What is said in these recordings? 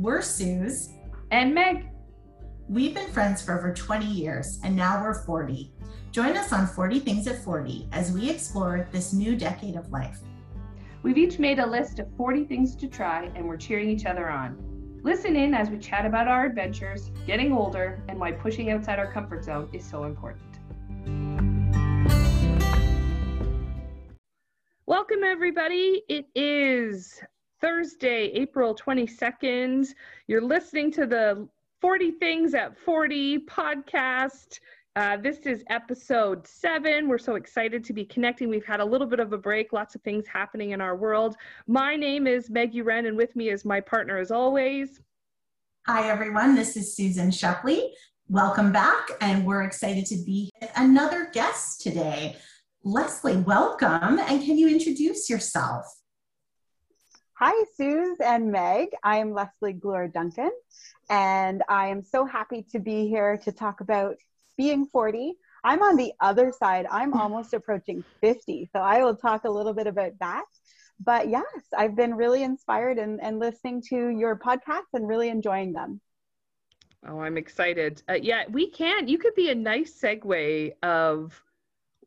We're Suze. And Meg. We've been friends for over 20 years, and now we're 40. Join us on 40 Things at 40 as we explore this new decade of life. We've each made a list of 40 things to try, and we're cheering each other on. Listen in as we chat about our adventures, getting older, and why pushing outside our comfort zone is so important. Welcome, everybody. It is Thursday, April 22nd. You're listening to the 40 Things at 40 podcast. Uh, this is episode seven. We're so excited to be connecting. We've had a little bit of a break, lots of things happening in our world. My name is Maggie Wren, and with me is my partner, as always. Hi, everyone. This is Susan Shepley. Welcome back, and we're excited to be another guest today. Leslie, welcome, and can you introduce yourself? Hi, Suze and Meg. I'm Leslie Glure Duncan, and I am so happy to be here to talk about being 40. I'm on the other side. I'm almost approaching 50. So I will talk a little bit about that. But yes, I've been really inspired and, and listening to your podcasts and really enjoying them. Oh, I'm excited. Uh, yeah, we can. You could be a nice segue of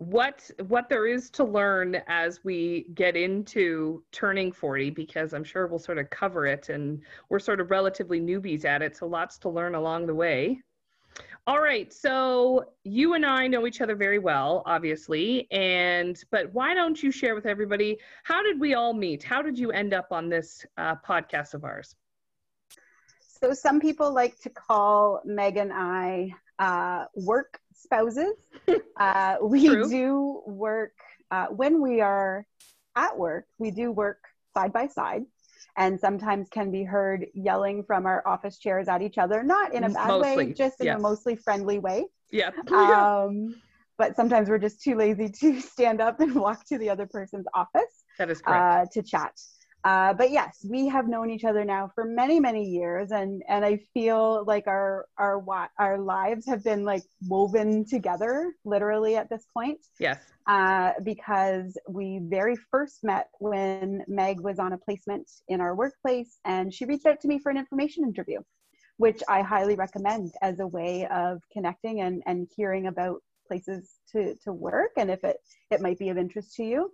what what there is to learn as we get into turning 40 because i'm sure we'll sort of cover it and we're sort of relatively newbies at it so lots to learn along the way all right, so you and I know each other very well, obviously, and but why don't you share with everybody how did we all meet? How did you end up on this uh, podcast of ours? So some people like to call Meg and I uh, work spouses. Uh, we True. do work uh, when we are at work. We do work side by side and sometimes can be heard yelling from our office chairs at each other, not in a bad Mostly, way, just in yes. a mostly friendly way. Yeah. Um, but sometimes we're just too lazy to stand up and walk to the other person's office that is correct. uh, to chat. Uh, but yes, we have known each other now for many, many years, and and I feel like our our our lives have been like woven together, literally at this point yes. uh, because we very first met when Meg was on a placement in our workplace and she reached out to me for an information interview, which I highly recommend as a way of connecting and, and hearing about places to, to work and if it, it might be of interest to you.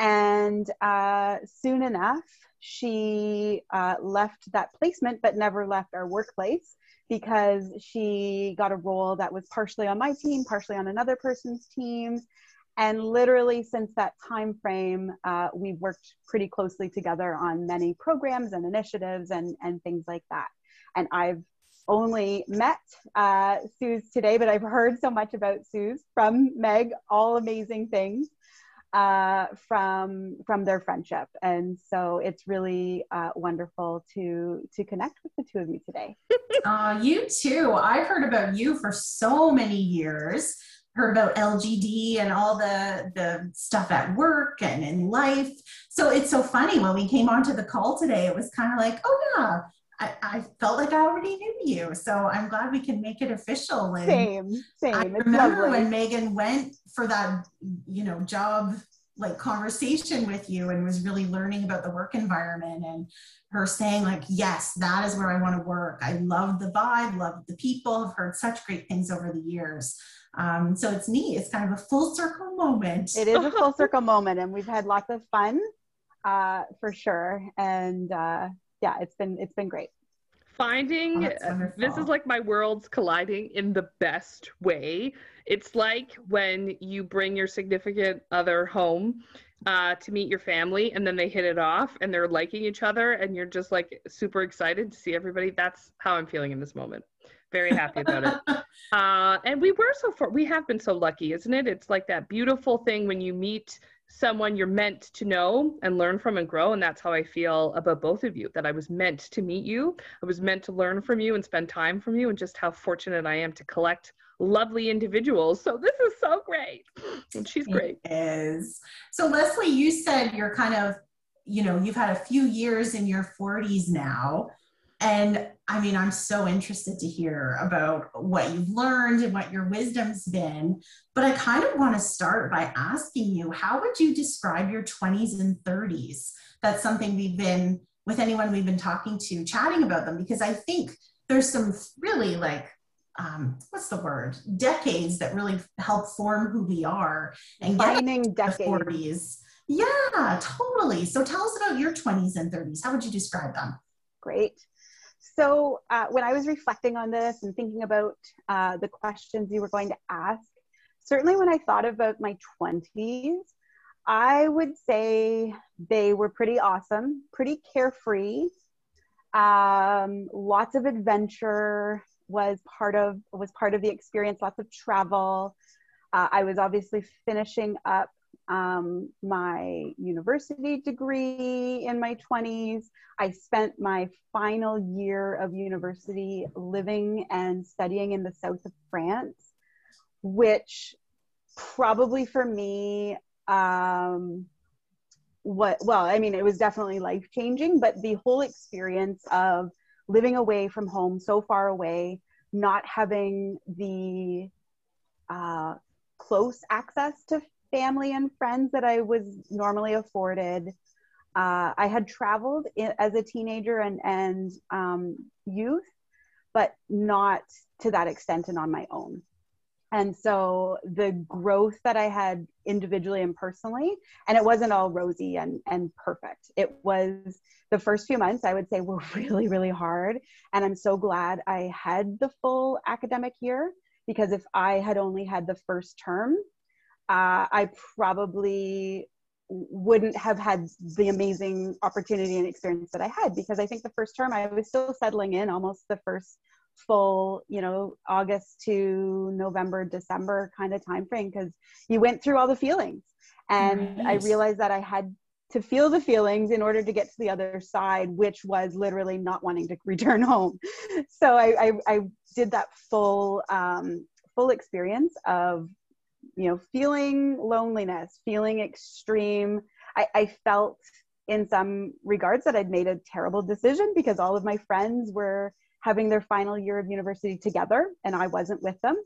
And uh, soon enough, she uh, left that placement but never left our workplace because she got a role that was partially on my team, partially on another person's team. And literally since that time frame uh, we've worked pretty closely together on many programs and initiatives and, and things like that. And i've only met uh, Suze today but i've heard so much about Suze from meg all amazing things uh, from from their friendship and so it's really uh, wonderful to to connect with the two of you today Uh, you too. I've heard about you for so many years. Heard about LGD and all the the stuff at work and in life. So it's so funny when we came onto the call today. It was kind of like, oh yeah, I, I felt like I already knew you. So I'm glad we can make it official. And same same I it's remember lovely. when Megan went for that, you know, job like conversation with you and was really learning about the work environment and her saying like, yes, that is where I want to work. I love the vibe, love the people, have heard such great things over the years. Um, so it's neat. It's kind of a full circle moment. it is a full circle moment and we've had lots of fun uh, for sure and uh, yeah it's been it's been great Finding Oh, uh, this is like my worlds colliding in the best way. It's like when you bring your significant other home uh, to meet your family and then they hit it off and they're liking each other and you're just like super excited to see everybody. That's how I'm feeling in this moment. Very happy about it. Uh, and we were so far, we have been so lucky, isn't it? It's like that beautiful thing when you meet someone you're meant to know and learn from and grow. And that's how I feel about both of you that I was meant to meet you. I was meant to learn from you and spend time from you, and just how fortunate I am to collect lovely individuals. So this is so great. And she's great. It is. So Leslie, you said you're kind of, you know, you've had a few years in your 40s now. And I mean, I'm so interested to hear about what you've learned and what your wisdom's been. But I kind of want to start by asking you, how would you describe your 20s and 30s? That's something we've been with anyone we've been talking to, chatting about them, because I think there's some really like um, what's the word? Decades that really help form who we are and Finding get the 40s yeah totally. So tell us about your 20s and 30s how would you describe them? Great so uh, when i was reflecting on this and thinking about uh, the questions you were going to ask certainly when i thought about my 20s i would say they were pretty awesome pretty carefree. Um, lots of adventure was part of was part of the experience lots of travel. Uh, i was obviously finishing up um, my university degree in my 20s i spent my final year of university living and studying in the south of france which probably for me um, what well i mean it was definitely life changing but the whole experience of living away from home so far away not having the uh, close access to family and friends that i was normally afforded. Uh, i had traveled in, as a teenager and, and um, youth but not to that extent and on my own. And so the growth that i had individually and personally and it wasn't all rosy and and perfect. It was the first few months i would say were really really hard. And i'm so glad i had the full academic year because if i had only had the first term uh, i probably wouldn't have had the amazing opportunity and experience that i had because i think the first term i was still settling in almost the first full you know august to november december kind of time frame because you went through all the feelings and right. i realized that i had to feel the feelings in order to get to the other side which was literally not wanting to return home so i i, I did that full um, full experience of you know feeling loneliness feeling extreme I, I felt in some regards that I'd made a terrible decision because all of my friends were having their final year of university together and I wasn't with them.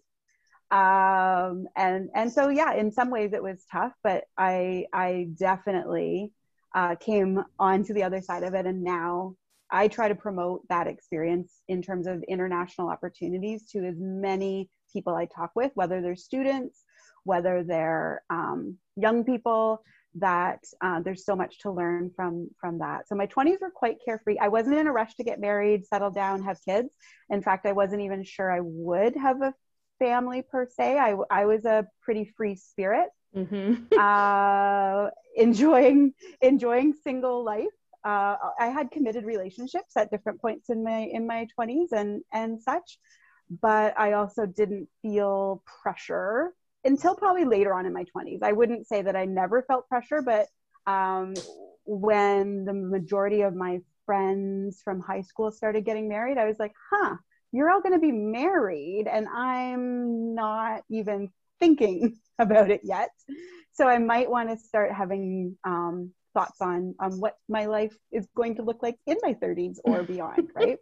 Um, and and so yeah, in some ways it was tough, but I I definitely uh, came onto the other side of it, and now I try to promote that experience in terms of international opportunities to as many people I talk with, whether they're students, whether they're um, young people, that uh, there's so much to learn from from that. So my 20s were quite carefree. I wasn't in a rush to get married settle down have kids. In fact i wasn't even sure i would have a family per se. I, I was a pretty free spirit. Mm-hmm. uh, enjoying enjoying single life. Uh, i had committed relationships at different points in my in my 20s and and such but i also didn't feel pressure until probably later on in my 20s. I wouldn't say that I never felt pressure, but um, when the majority of my friends from high school started getting married, I was like, huh, you're all going to be married, and I'm not even thinking about it yet. So I might want to start having um, thoughts on on what my life is going to look like in my 30s or beyond, right?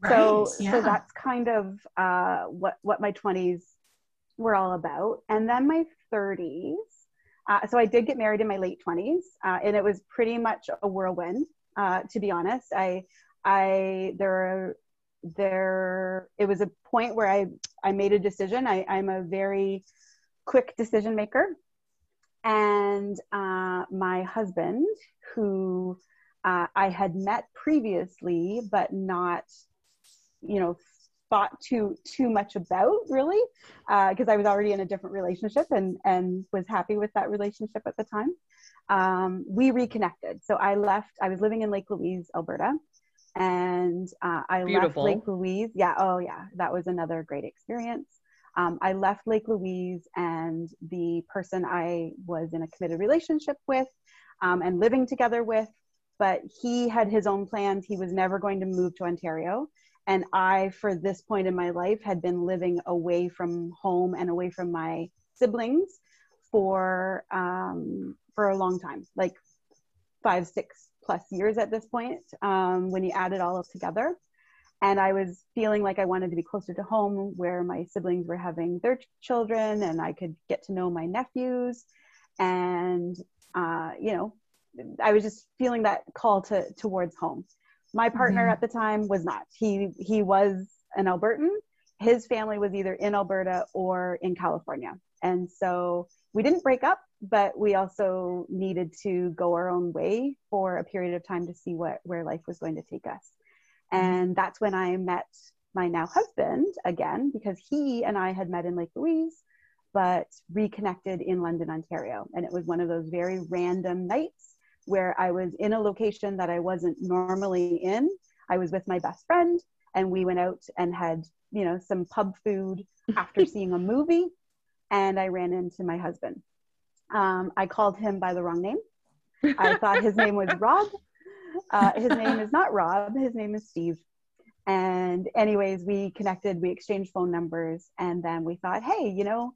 right so yeah. so that's kind of uh, what what my 20s were all about. And then my 30s, uh, so I did get married in my late 20s, uh, and it was pretty much a whirlwind, uh, to be honest. I, I, there, there, it was a point where I, I made a decision. I, I'm a very quick decision maker. And uh, my husband, who uh, I had met previously, but not, you know, thought too too much about really because uh, I was already in a different relationship and and was happy with that relationship at the time. Um, we reconnected. So I left. I was living in Lake Louise, Alberta, and uh, I Beautiful. left Lake Louise. Yeah. Oh yeah, that was another great experience. Um, I left Lake Louise, and the person I was in a committed relationship with um, and living together with, but he had his own plans. He was never going to move to Ontario and i for this point in my life had been living away from home and away from my siblings for um, for a long time like five six plus years at this point um, when you add it all up together and i was feeling like i wanted to be closer to home where my siblings were having their children and i could get to know my nephews and uh, you know I was just feeling that call to towards home. My partner Mhm. at the time was not. He he was an Albertan. His family was either in Alberta or in California, and so we didn't break up, but we also needed to go our own way for a period of time to see what where life was going to take us. And that's when I met my now husband again because he and I had met in Lake Louise but reconnected in London, Ontario. And it was one of those very random nights where I was in a location that I wasn't normally in. I was with my best friend and we went out and had, you know, some pub food after seeing a movie and I ran into my husband. Um, I called him by the wrong name. I thought his name was Rob. Uh, his name is not Rob, his name is Steve. And, anyways, we connected, we exchanged phone numbers, and then we thought, hey, you know,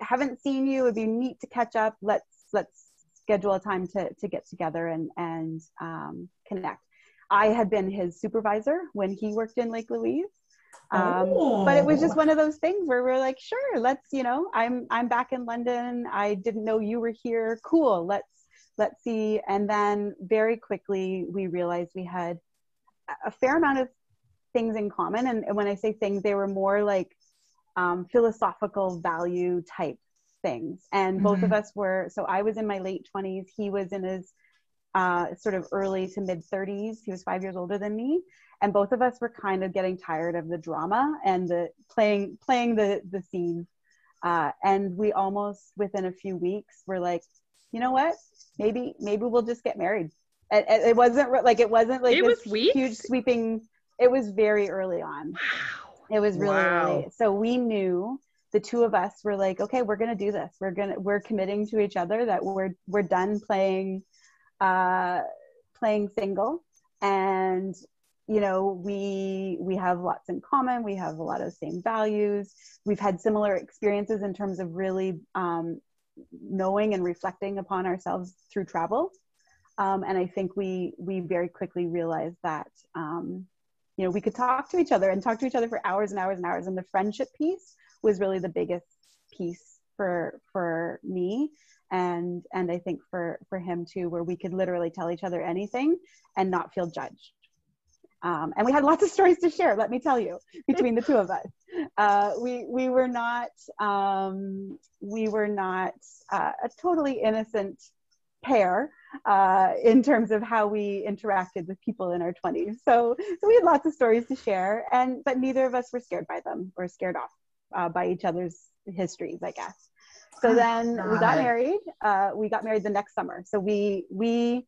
haven't seen you. It'd be neat to catch up. Let's let's schedule a time to to get together and and um, connect. I had been his supervisor when he worked in Lake Louise. Um, but it was just one of those things where we're like, sure, let's, you know, I'm I'm back in London. I didn't know you were here. Cool. Let's let's see. And then very quickly we realized we had a fair amount of things in common. And, and when I say things, they were more like um, philosophical value type things. And both of us were, so I was in my late 20s, he was in his uh, sort of early to mid 30s. He was five years older than me. And both of us were kind of getting tired of the drama and the playing playing the the scene. Uh, and we almost within a few weeks were like, you know what? Maybe maybe we'll just get married. It, it, it wasn't like it wasn't like It this was weeks? huge sweeping. It was very early on. Wow. It was really Wow. early. So we knew the two of us were like, okay, we're gonna do this. We're gonna we're committing to each other that we're we're done playing uh playing single. And you know we we have lots in common. We have a lot of same values. We've had similar experiences in terms of really um, knowing and reflecting upon ourselves through travel. Um, and i think we we very quickly realized that um, you know we could talk to each other and talk to each other for hours and hours and hours. And the friendship piece was really the biggest piece for for me. And and i think for for him too where we could literally tell each other anything and not feel judged. Um, and we had lots of stories to share let me tell you between the two of us. Uh, we we were not um, we were not uh, a totally innocent pair uh, in terms of how we interacted with people in our 20s so so we had lots of stories to share and but neither of us were scared by them or scared off uh, by each other's histories i guess. So Oh, then we got married uh, we got married the next summer. So we we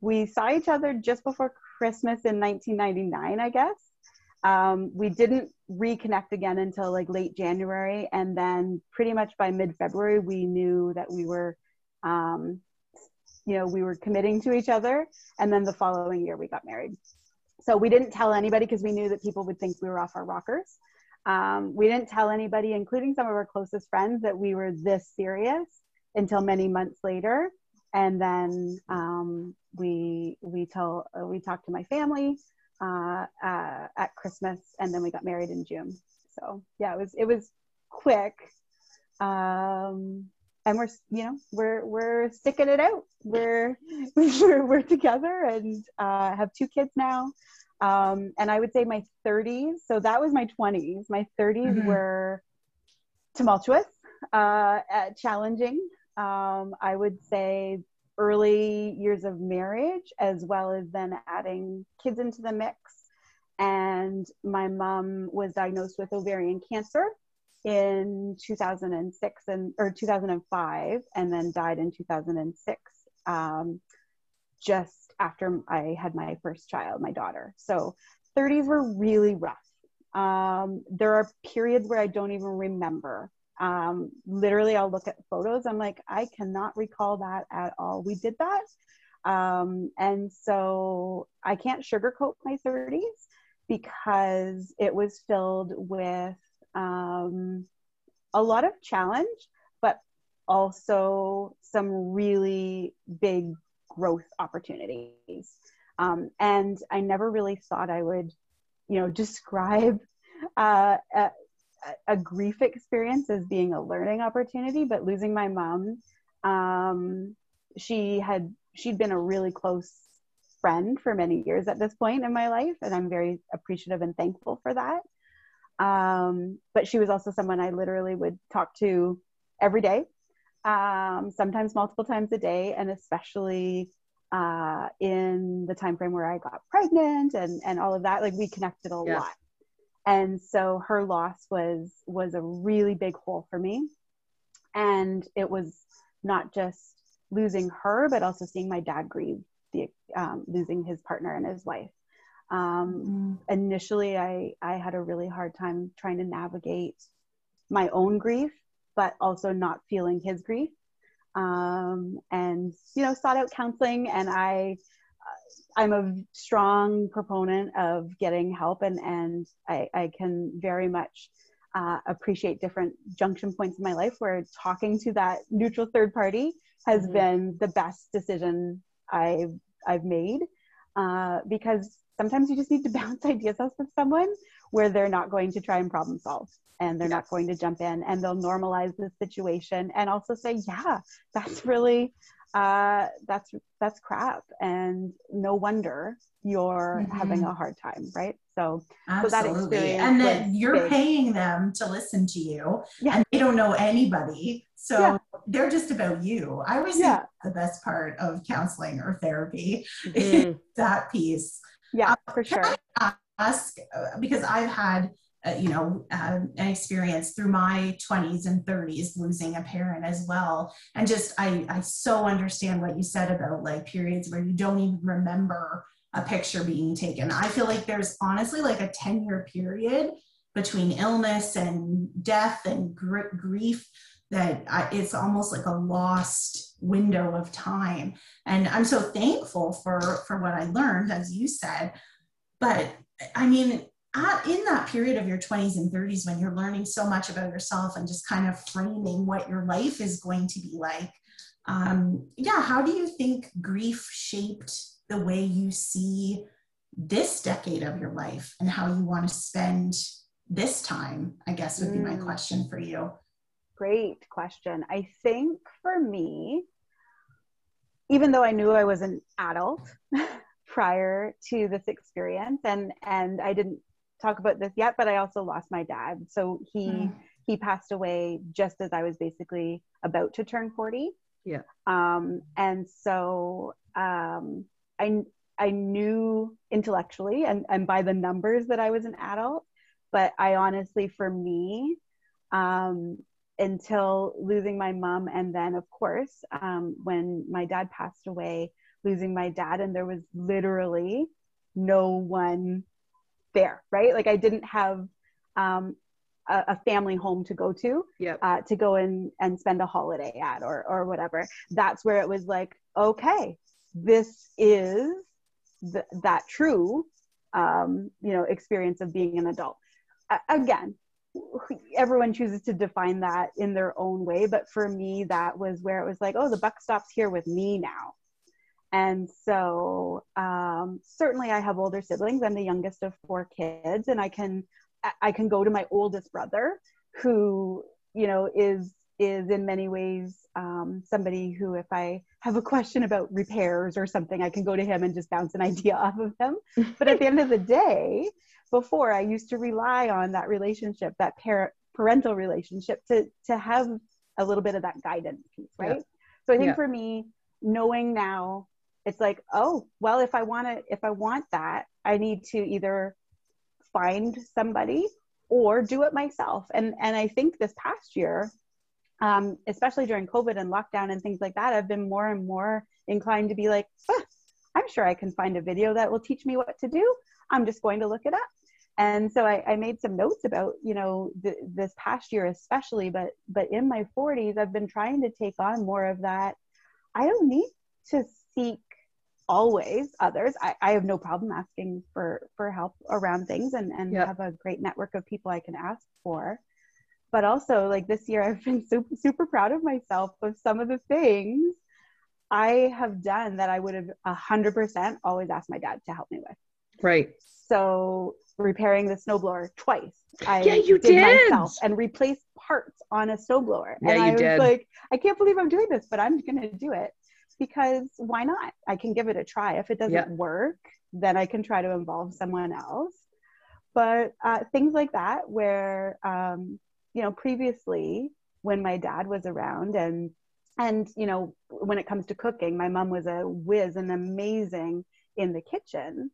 we saw each other just before christmas in 1999 i guess. Um, we didn't reconnect again until like late january and then pretty much by mid-february we knew that we were um, you know we were committing to each other and then the following year we got married. So we didn't tell anybody because we knew that people would think we were off our rockers. Um, we didn't tell anybody including some of our closest friends that we were this serious until many months later. And then um, we we tell uh, we talked to my family uh, uh, at christmas and then we got married in june. So yeah it was it was quick. Um, and we're you know we're we're sticking it out. We're we're, we're together and uh, have two kids now. Um, and i would say my 30s so that was my 20s my 30s Mhm. were tumultuous uh, challenging. Um, i would say early years of marriage as well as then adding kids into the mix. And my mom was diagnosed with ovarian cancer in 2006 and or 2005 and then died in 2006 um, just after i had my first child my daughter. So 30s were really rough. Um, there are periods where i don't even remember. Um, literally i'll look at photos. I'm like i cannot recall that at all. We did that. Um, and so i can't sugarcoat my 30s because it was filled with um, a lot of challenge, but also some really big growth opportunities. Um, and I never really thought I would, you know, describe uh, a, a grief experience as being a learning opportunity, but losing my mom, um, she had she'd been a really close friend for many years at this point in my life, and I'm very appreciative and thankful for that. Um, but she was also someone I literally would talk to every day, um, sometimes multiple times a day, and especially uh, in the time frame where I got pregnant and and all of that. Like we connected a lot, and so her loss was was a really big hole for me, and it was not just losing her, but also seeing my dad grieve the um, losing his partner and his wife. Um, Mm. initially I, I had a really hard time trying to navigate my own grief but also not feeling his grief um, and you know sought out counseling and i uh, i'm a strong proponent of getting help and and i, I can very much uh, appreciate different junction points in my life where talking to that neutral third party has Mhm. been the best decision i've i've made uh, because sometimes you just need to bounce ideas off of someone where they're not going to try and problem solve and they're not going to jump in and they'll normalize the situation and also say yeah that's really uh, that's that's crap and no wonder you're having Mhm. a hard time right so So that Absolutely. experience And that was you're big. paying them to listen to you Yeah. and they don't know anybody. So Yeah. they're just about you. I always think Yeah. the best part of counseling or therapy, Mhm. that piece. Yeah Um, for sure I ask, uh, because I've had, uh, you know, uh, an experience through my 20s and 30s losing a parent as well. And just, I, I so understand what you said about like periods where you don't even remember a picture being taken. I feel like there's honestly like a 10 year period between illness and death and gr- grief that I, it's almost like a lost window of time. And i'm so thankful for for what i learned as you said. But i mean at, in that period of your 20s and 30s when you're learning so much about yourself and just kind of framing what your life is going to be like um, yeah how do you think grief shaped the way you see this decade of your life and how you want to spend this time i guess would be my Mm. question for you Great question. I think for me, even though I knew I was an adult prior to this experience, and and I didn't talk about this yet, but I also lost my dad. So he Mm. he passed away just as I was basically about to turn 40. Yeah. Um, and so um, I I knew intellectually and, and by the numbers that I was an adult, but I honestly, for me, um, until losing my mom, and then of course, um, when my dad passed away, losing my dad, and there was literally no one there, right? Like I didn't have um, a, a family home to go to Yep. uh, to go in and spend a holiday at or or whatever. That's where it was like, okay, this is th- that true, um, you know, experience of being an adult. Again, everyone chooses to define that in their own way, but for me, that was where it was like, oh, the buck stops here with me now. And so, um, certainly, I have older siblings. I'm the youngest of four kids, and I can I- I can go to my oldest brother, who you know is is in many ways um, somebody who, if I have a question about repairs or something, I can go to him and just bounce an idea off of him. but at the end of the day, before I used to rely on that relationship, that parent parental relationship, to to have a little bit of that guidance piece, Yeah. right? So I think Yeah. for me, knowing now, it's like, oh, well, if I want to, if I want that, I need to either find somebody or do it myself. And and I think this past year, um, especially during COVID and lockdown and things like that, I've been more and more inclined to be like, "Ah, I'm sure I can find a video that will teach me what to do. I'm just going to look it up. And so I, I made some notes about, you know, th- this past year especially, but but in my 40s, I've been trying to take on more of that. I don't need to seek always others. I, I have no problem asking for for help around things and and Yep. have a great network of people I can ask for. But also, like this year, I've been super super proud of myself of some of the things I have done that I would have a hundred percent always asked my dad to help me with. Right. So repairing the snowblower twice. I Yeah, you did. myself and replaced parts on a snowblower. Yeah, and I was did. like, I can't believe I'm doing this, but I'm gonna do it. because why not? I can give it a try. If it doesn't Yeah. work, then I can try to involve someone else. But uh, things like that, where um, you know, previously when my dad was around, and and you know, when it comes to cooking, my mom was a whiz and amazing in the kitchen.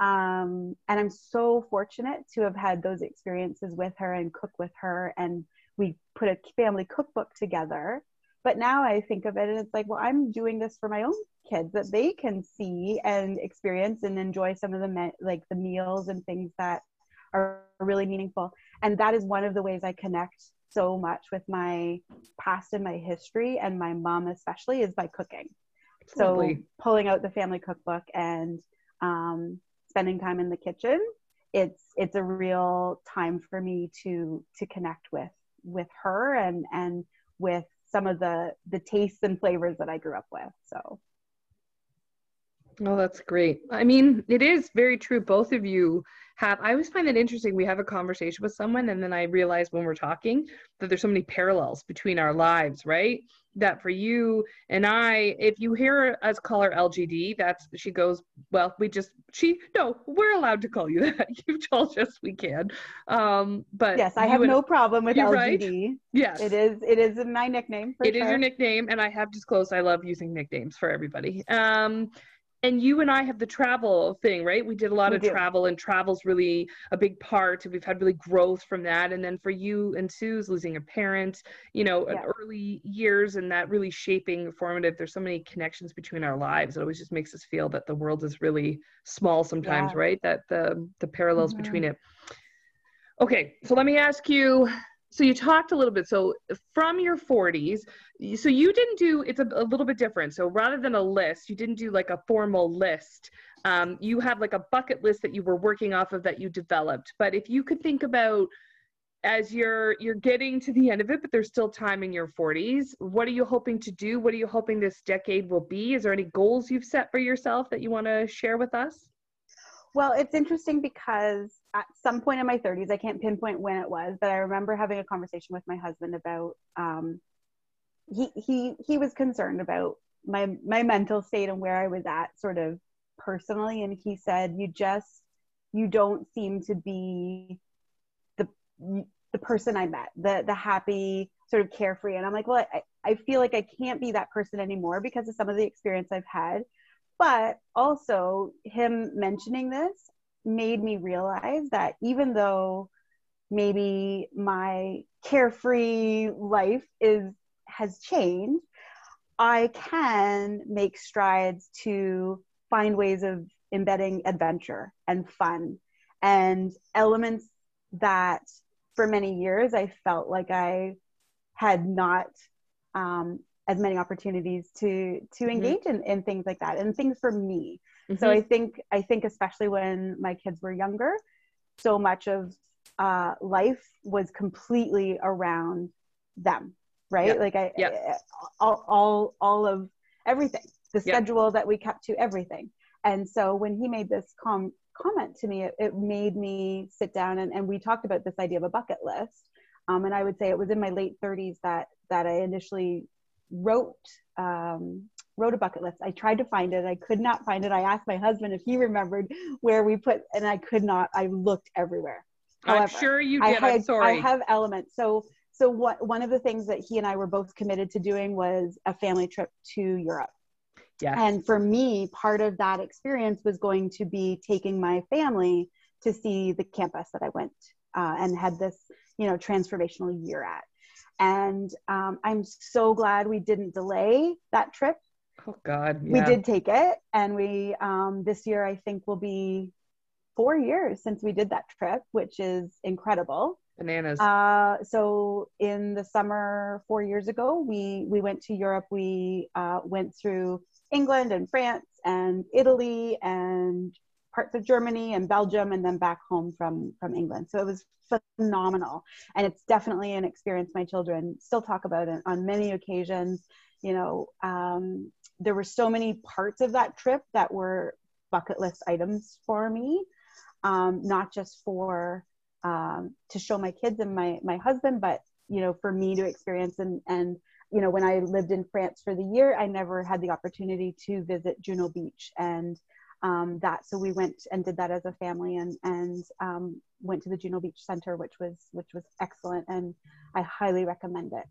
Um, and I'm so fortunate to have had those experiences with her and cook with her, and we put a family cookbook together. But now I think of it and it's like, well, I'm doing this for my own kids that they can see and experience and enjoy some of the me- like the meals and things that are really meaningful. And that is one of the ways I connect so much with my past and my history and my mom especially is by cooking. So pulling out the family cookbook and um, spending time in the kitchen, it's it's a real time for me to to connect with with her and and with some of the the tastes and flavors that I grew up with. So Oh, that's great. I mean, it is very true. Both of you have, I always find that interesting. We have a conversation with someone, and then I realize when we're talking that there's so many parallels between our lives, right? That for you and I, if you hear us call her LGD, that's, she goes, well, we just, she, no, we're allowed to call you that. You've told us we can. Um, but yes, I have and- no problem with You're right. LGD. yes. It is it is my nickname for It is sure. your nickname, and I have disclosed I love using nicknames for everybody. Um, and you and I have the travel thing, right? We did a lot We of do. travel, and travel's really a big part. We've had really growth from that. And then for you and Suze losing a parent, you know, in Yeah. early years, and that really shaping formative. There's so many connections between our lives. It always just makes us feel that the world is really small sometimes, Yeah. right? That the the parallels Mhm. between it. Okay, so let me ask you. So you talked a little bit. So from your 40s, so you didn't do. It's a, a little bit different. So rather than a list, you didn't do like a formal list. Um, you have like a bucket list that you were working off of that you developed. But if you could think about as you're you're getting to the end of it, but there's still time in your 40s. What are you hoping to do? What are you hoping this decade will be? Is there any goals you've set for yourself that you want to share with us? Well, it's interesting because at some point in my 30s, I can't pinpoint when it was, but I remember having a conversation with my husband about um, he he he was concerned about my my mental state and where I was at, sort of personally, and he said, "You just you don't seem to be the the person I met, the the happy sort of carefree." And I'm like, "Well, I, I feel like I can't be that person anymore because of some of the experience I've had." But also, him mentioning this made me realize that even though maybe my carefree life is has changed, I can make strides to find ways of embedding adventure and fun and elements that for many years I felt like I had not um, as many opportunities to to Mhm. engage in, in things like that and things for me so Mhm. i think i think especially when my kids were younger so much of uh, life was completely around them right Yep. like i Yep. all, all all of everything the Yep. schedule that we kept to everything and so when he made this com- comment to me it, it made me sit down and, and we talked about this idea of a bucket list um, and i would say it was in my late 30s that that i initially wrote um, wrote a bucket list. I tried to find it. I could not find it. I asked my husband if he remembered where we put, and I could not. I looked everywhere. I'm sure you I did. I'm had- sorry. I have elements. So so what one of the things that he and I were both committed to doing was a family trip to Europe. yes. And for me, part of that experience was going to be taking my family to see the campus that I went uh, and had this, you know, transformational year at. And um, I'm so glad we didn't delay that trip. oh God. We did take it, and we um, this year I think will be four years since we did that trip, which is incredible. bananas. Uh, so in the summer four years ago, we we went to Europe. We uh, went through England and France and Italy and parts of Germany and Belgium, and then back home from from England. So it was phenomenal, and it's definitely an experience my children still talk about it on many occasions. You know, um, there were so many parts of that trip that were bucket list items for me, um, not just for um, to show my kids and my my husband, but you know, for me to experience and and you know, when I lived in France for the year, I never had the opportunity to visit Juno Beach and um, that. So we went and did that as a family and, and um, went to the Juno Beach Center, which was, which was excellent. And I highly recommend it.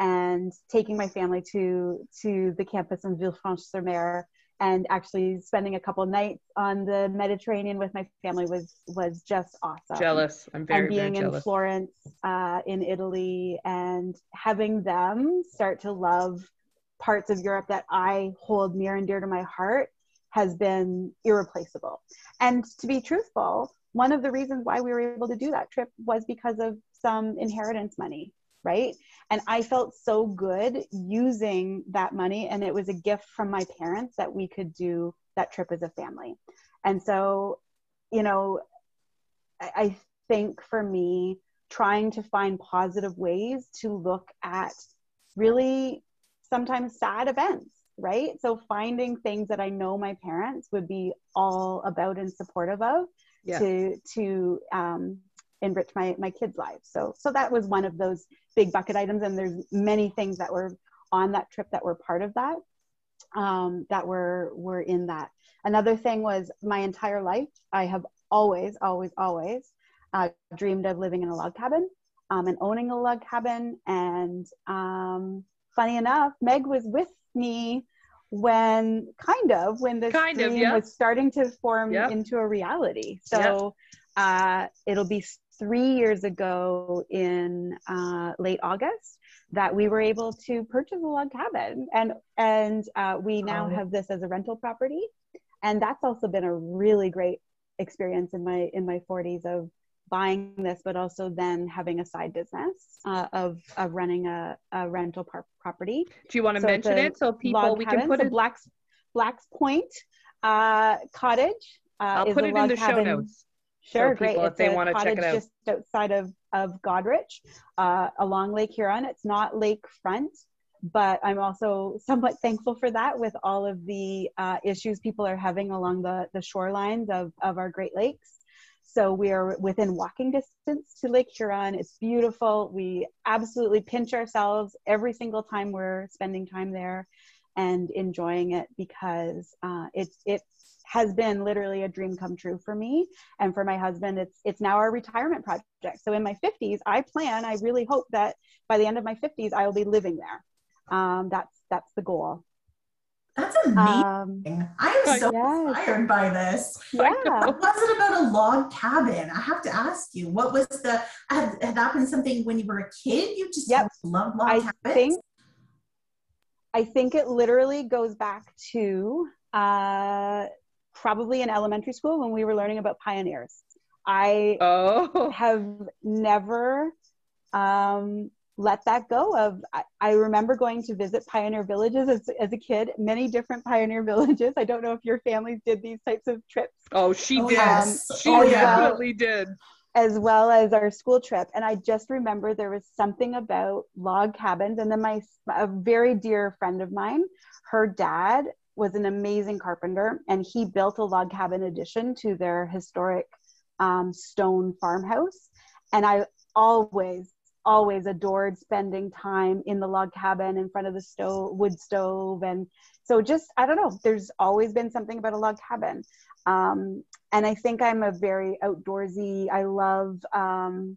And taking my family to, to the campus in Villefranche-sur-Mer and actually spending a couple nights on the Mediterranean with my family was was just awesome. Jealous. I'm very jealous. and being very in Florence, uh, in Italy, and having them start to love parts of Europe that I hold near and dear to my heart has been irreplaceable. And to be truthful, one of the reasons why we were able to do that trip was because of some inheritance money right? And I felt so good using that money. And it was a gift from my parents that we could do that trip as a family. And so, you know, I, I think for me, trying to find positive ways to look at really sometimes sad events right? So finding things that i know my parents would be all about and supportive of yeah. to to um, enrich my my kids lives. So so that was one of those big bucket items and there's many things that were on that trip that were part of that um, that were were in that. Another thing was my entire life i have always always always uh, dreamed of living in a log cabin um, and owning a log cabin. And um, funny enough meg was with me when kind of when this kind dream of, yeah. was starting to form yep. into a reality so yep. uh, it'll be three years ago in uh, late August that we were able to purchase a log cabin, and and uh, we now oh. have this as a rental property, and that's also been a really great experience in my in my 40s of buying this, but also then having a side business uh, of of running a, a rental par- property. Do you want to so mention it so people we cabin. can put so it Black's Black's Point uh, Cottage. Uh, I'll put it in the show notes. Sure, great. If they want to check it out. just outside of, of Goderich, uh, along Lake Huron. It's not lakefront, but I'm also somewhat thankful for that with all of the uh, issues people are having along the, the shorelines of, of our Great Lakes. So we are within walking distance to Lake Huron. It's beautiful. We absolutely pinch ourselves every single time we're spending time there and enjoying it because uh, it's it's has been literally a dream come true for me and for my husband it's it's now our retirement project so in my 50s i plan i really hope that by the end of my 50s i will be living there um, that's that's the goal that's amazing. Um, I am so yes. inspired by this. Yeah. What was it about a log cabin? I have to ask you. What was the had, had that been something when you were a kid? You just yep. loved log I cabins? Think, I think it literally goes back to uh, probably in elementary school when we were learning about pioneers. I oh. have never um, let that go of I, I, remember going to visit pioneer villages as, as a kid many different pioneer villages. I don't know if your families did these types of trips. Oh she did. um, she oh, definitely did. as well as our school trip. And i just remember there was something about log cabins. And then my a very dear friend of mine her dad was an amazing carpenter and he built a log cabin addition to their historic um, stone farmhouse. And I always, always adored spending time in the log cabin in front of the stove, wood stove. And so just, I don't know, there's always been something about a log cabin. Um, and I think I'm a very outdoorsy, I love, um,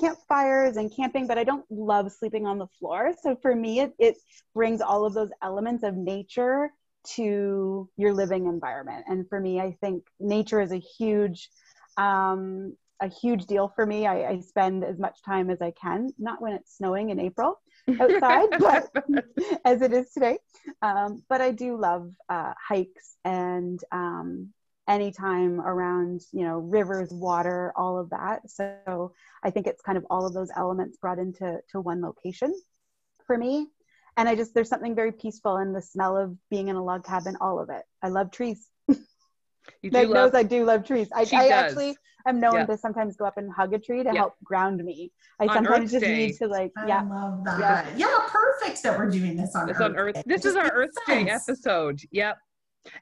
campfires and camping, but I don't love sleeping on the floor. So for me, it, it brings all of those elements of nature to your living environment. And for me, I think nature is a huge, um, a huge deal for me. I, I, spend as much time as I can, not when it's snowing in April outside, but as it is today. Um, but I do love uh, hikes and um, anytime around, you know, rivers, water, all of that. So I think it's kind of all of those elements brought into to one location for me and I just there's something very peaceful in the smell of being in a log cabin. All of it. I love trees. You Meg love, knows I do love trees. I, I actually am known yeah. to sometimes go up and hug a tree to yeah. help ground me. I on sometimes Earth just Day. need to like, yeah, I love that. Yeah. yeah, perfect that we're doing this on it's Earth. On Earth. Day. This is our Earth Day episode. Yep.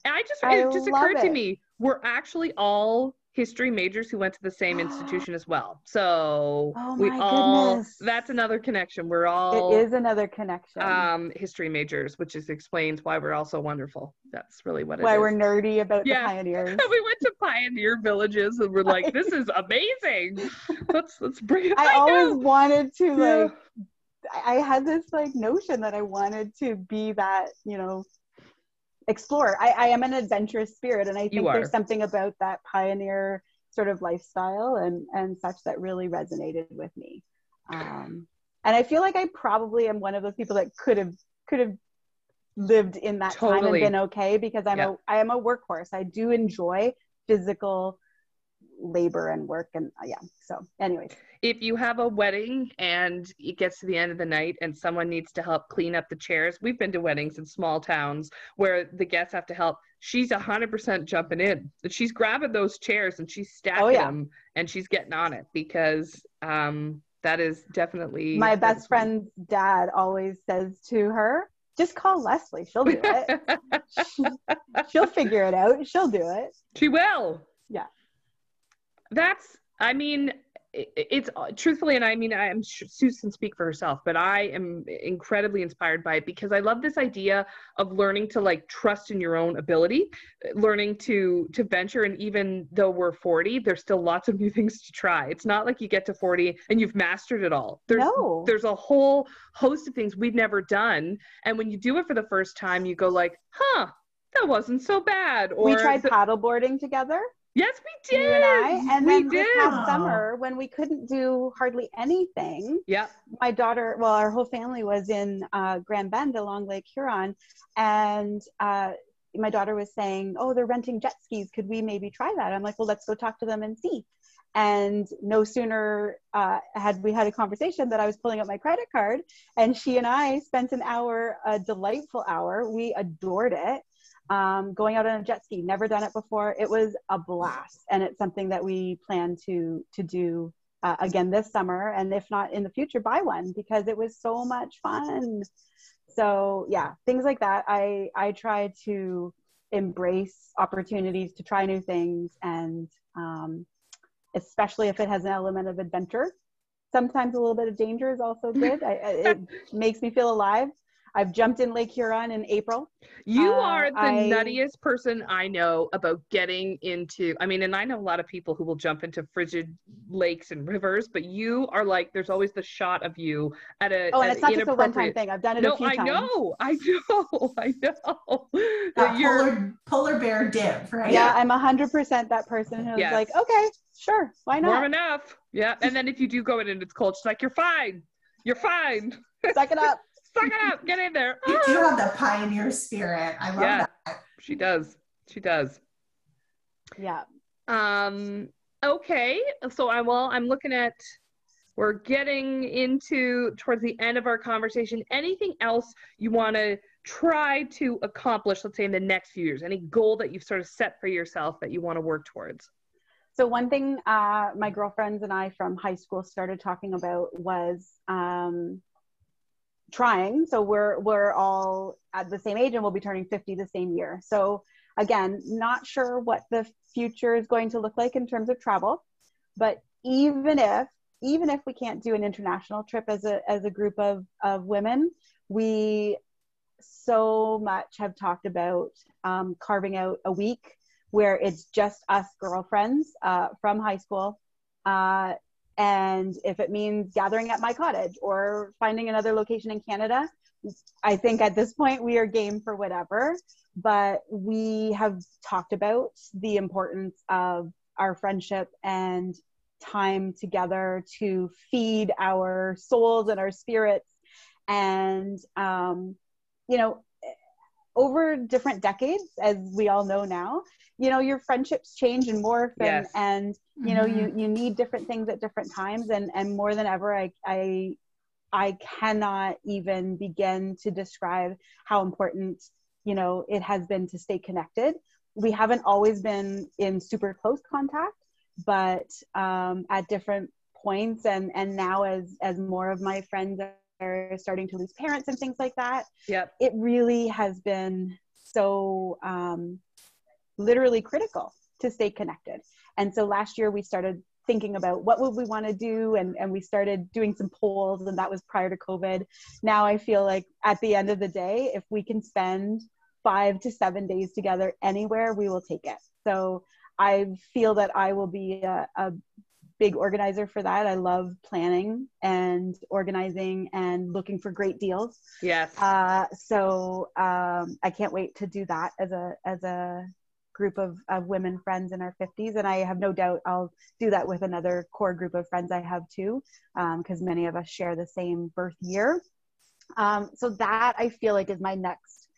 And I just I it just occurred it. to me we're actually all history majors who went to the same institution as well. So Oh we my all goodness. that's another connection. We're all It is another connection. um history majors, which is explains why we're all so wonderful. That's really what it why is. we're nerdy about Yeah. the pioneers. we went to pioneer villages and we're like, this is amazing. Let's let's bring it. I always know. wanted to Yeah. like I had this like notion that I wanted to be that, you know, explorer. I, I am an adventurous spirit and I think there's something about that pioneer sort of lifestyle and and such that really resonated with me. Um, and I feel like I probably am one of those people that could have could have lived in that time and been okay because I'm Yeah. a I am a workhorse. I do enjoy physical labor and work and uh, yeah. So anyways. if you have a wedding and it gets to the end of the night and someone needs to help clean up the chairs, we've been to weddings in small towns where the guests have to help. She's 100% jumping in. She's grabbing those chairs and she's stacking Oh, yeah. them and she's getting on it because um, that is definitely my best friend's dad always says to her, just call Leslie. She'll do it. She'll figure it out. She'll do it. She will. Yeah. That's, I mean, it's uh, truthfully, and I mean, I'm sure Suze can speak for herself, but I am incredibly inspired by it because I love this idea of learning to like trust in your own ability, uh, learning to to venture, and even though we're 40, there's still lots of new things to try. It's not like you get to 40 and you've mastered it all. There's no. there's a whole host of things we've never done, and when you do it for the first time, you go like, huh. That wasn't so bad. Or we tried paddleboarding together, Yes, we did. you and I. And we then this did. past summer, when we couldn't do hardly anything, Yep. my daughter, well, our whole family was in uh, Grand Bend along Lake Huron. And uh, my daughter was saying, Oh, they're renting jet skis. Could we maybe try that? I'm like, Well, let's go talk to them and see. And no sooner uh, had we had a conversation that I was pulling out my credit card, and she and I spent an hour, a delightful hour. We adored it. Um, going out on a jet ski, never done it before. It was a blast, and it's something that we plan to to do uh, again this summer, and if not in the future, buy one because it was so much fun. So yeah, things like that. I I try to embrace opportunities to try new things, and um, especially if it has an element of adventure. Sometimes a little bit of danger is also good. I, it makes me feel alive. I've jumped in Lake Huron in April. You Uh, are the I- nuttiest person I know about getting into. I mean, and I know a lot of people who will jump into frigid lakes and rivers, but you are like, there's always the shot of you at a. Oh, and it's not just a one-time thing. I've done it No, a few I times. know, I know, I know. That That you're polar polar bear dip, right? Yeah, I'm hundred percent that person who's Yes. like, okay, sure, why not? warm not? enough. Yeah, and then if you do go in and it's cold, she's like, you're fine, you're fine. Suck it up. Suck it up, get in there. You do have the pioneer spirit. I love Yeah. that. She does. She does. Yeah. Um, okay. So I well, I'm looking at we're getting into towards the end of our conversation. Anything else you want to try to accomplish, let's say in the next few years? Any goal that you've sort of set for yourself that you want to work towards? So one thing uh, my girlfriends and I from high school started talking about was um, trying. So we're we're all at the same age and we'll be turning 50 the same year. So again, not sure what the future is going to look like in terms of travel, but even if even if we can't do an international trip as a as a group of of women, we so much have talked about um, carving out a week where it's just us girlfriends uh, from high school. Uh, and if it means gathering at my cottage or finding another location in Canada, I think at this point we are game for whatever. But we have talked about the importance of our friendship and time together to feed our souls and our spirits. And, um, you know, over different decades, as we all know now, you know, your friendships change and morph and, Yes. and you know, Mhm. you, you need different things at different times. And, and more than ever, I, I, I cannot even begin to describe how important, you know, it has been to stay connected. We haven't always been in super close contact, but um, at different points and, and now as, as more of my friends are starting to lose parents and things like that, Yep. it really has been so um, literally critical to stay connected. And so last year we started thinking about what would we want to do and, and we started doing some polls and that was prior to covid. Now i feel like at the end of the day if we can spend five to seven days together anywhere we will take it. So i feel that i will be a, a big organizer for that. I love planning and organizing and looking for great deals. Yes. Uh, so um, i can't wait to do that as a as a group of, of women friends in our 50s and i have no doubt i'll do that with another core group of friends i have too because um, many of us share the same birth year um, so that i feel like is my next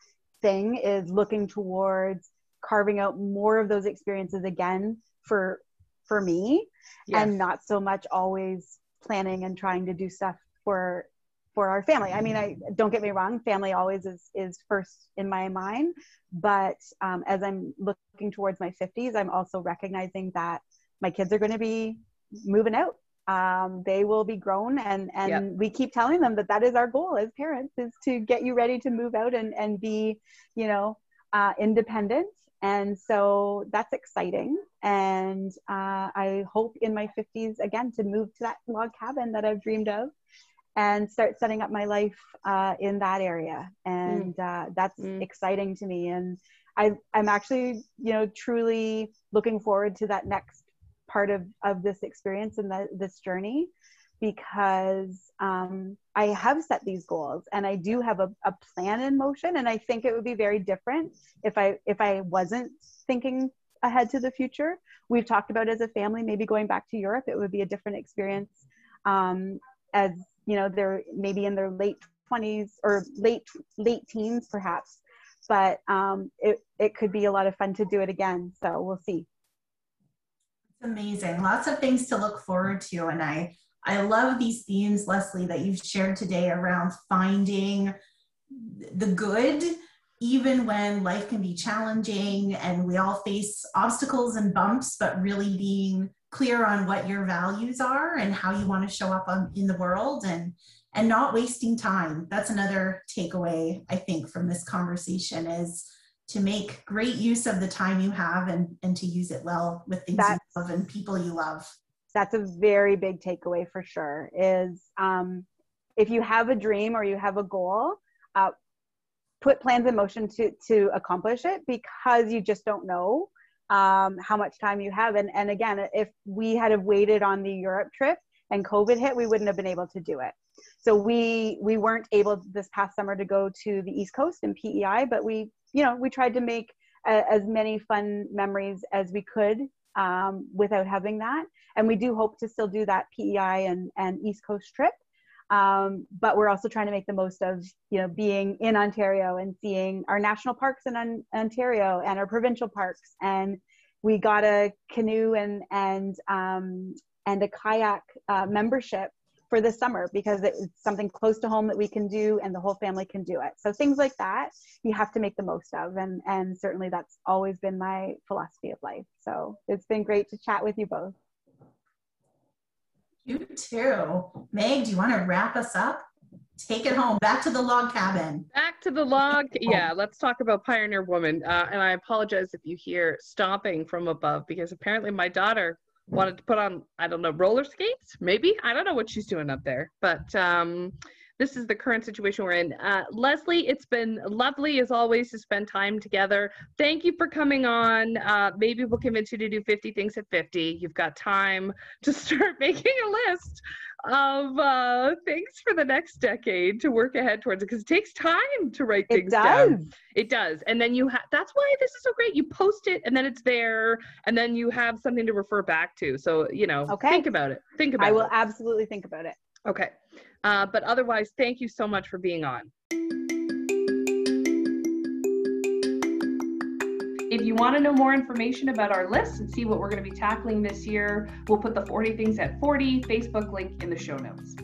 thing is looking towards carving out more of those experiences again for for me yes. and not so much always planning and trying to do stuff for for our family. I mean, I don't get me wrong, family always is is first in my mind, but um, as I'm looking towards my 50s, I'm also recognizing that my kids are going to be moving out. Um, they will be grown, and and yep. we keep telling them that that is our goal as parents is to get you ready to move out and and be, you know, uh, independent. And so that's exciting. And uh, I hope in my 50s again to move to that log cabin that I've dreamed of and start setting up my life uh, in that area. And mm. uh, that's mm. exciting to me. And I, I'm actually, you know, truly looking forward to that next part of, of this experience and the, this journey because um, I have set these goals and I do have a, a plan in motion. And I think it would be very different if I if I wasn't thinking ahead to the future. We've talked about as a family, maybe going back to Europe, it would be a different experience um, as you know they're maybe in their late 20s or late late teens perhaps but um, it, it could be a lot of fun to do it again. So we'll see. It's amazing. Lots of things to look forward to and i i love these themes leslie that you've shared today around finding the good even when life can be challenging and we all face obstacles and bumps but really being clear on what your values are and how you want to show up on, in the world and and not wasting time. That's another takeaway i think from this conversation is to make great use of the time you have and and to use it well with things that's, you love and people you love. That's a very big takeaway for sure is um, if you have a dream or you have a goal uh, put plans in motion to to accomplish it because you just don't know um, how much time you have. And, and again, if we had have waited on the Europe trip and COVID hit, we wouldn't have been able to do it. So we we weren't able this past summer to go to the East Coast and PEI, but we you know we tried to make a, as many fun memories as we could um, without having that. And we do hope to still do that PEI and, and East Coast trip. Um, but we're also trying to make the most of you know being in Ontario and seeing our national parks in on- Ontario and our provincial parks and we got a canoe and and um, and a kayak uh, membership for the summer because it's something close to home that we can do and the whole family can do it. So things like that you have to make the most of and and certainly that's always been my philosophy of life. So it's been great to chat with you both. You too. Meg, do you want to wrap us up? Take it home. Back to the log cabin. Back to the log. Yeah, let's talk about Pioneer Woman. Uh, and I apologize if you hear stomping from above because apparently my daughter wanted to put on, I don't know, roller skates? Maybe? I don't know what she's doing up there. But um, this is the current situation we're in. Uh, Leslie, it's been lovely as always to spend time together. Thank you for coming on. Uh, maybe we'll convince you to do 50 things at 50. You've got time to start making a list of uh, things for the next decade to work ahead towards it because it takes time to write things it does. down. It does. And then you have, that's why this is so great. You post it and then it's there and then you have something to refer back to. So, you know, okay. think about it. Think about it. I will it. absolutely think about it. Okay. Uh, but otherwise, thank you so much for being on. If you want to know more information about our list and see what we're going to be tackling this year, we'll put the 40 Things at 40 Facebook link in the show notes.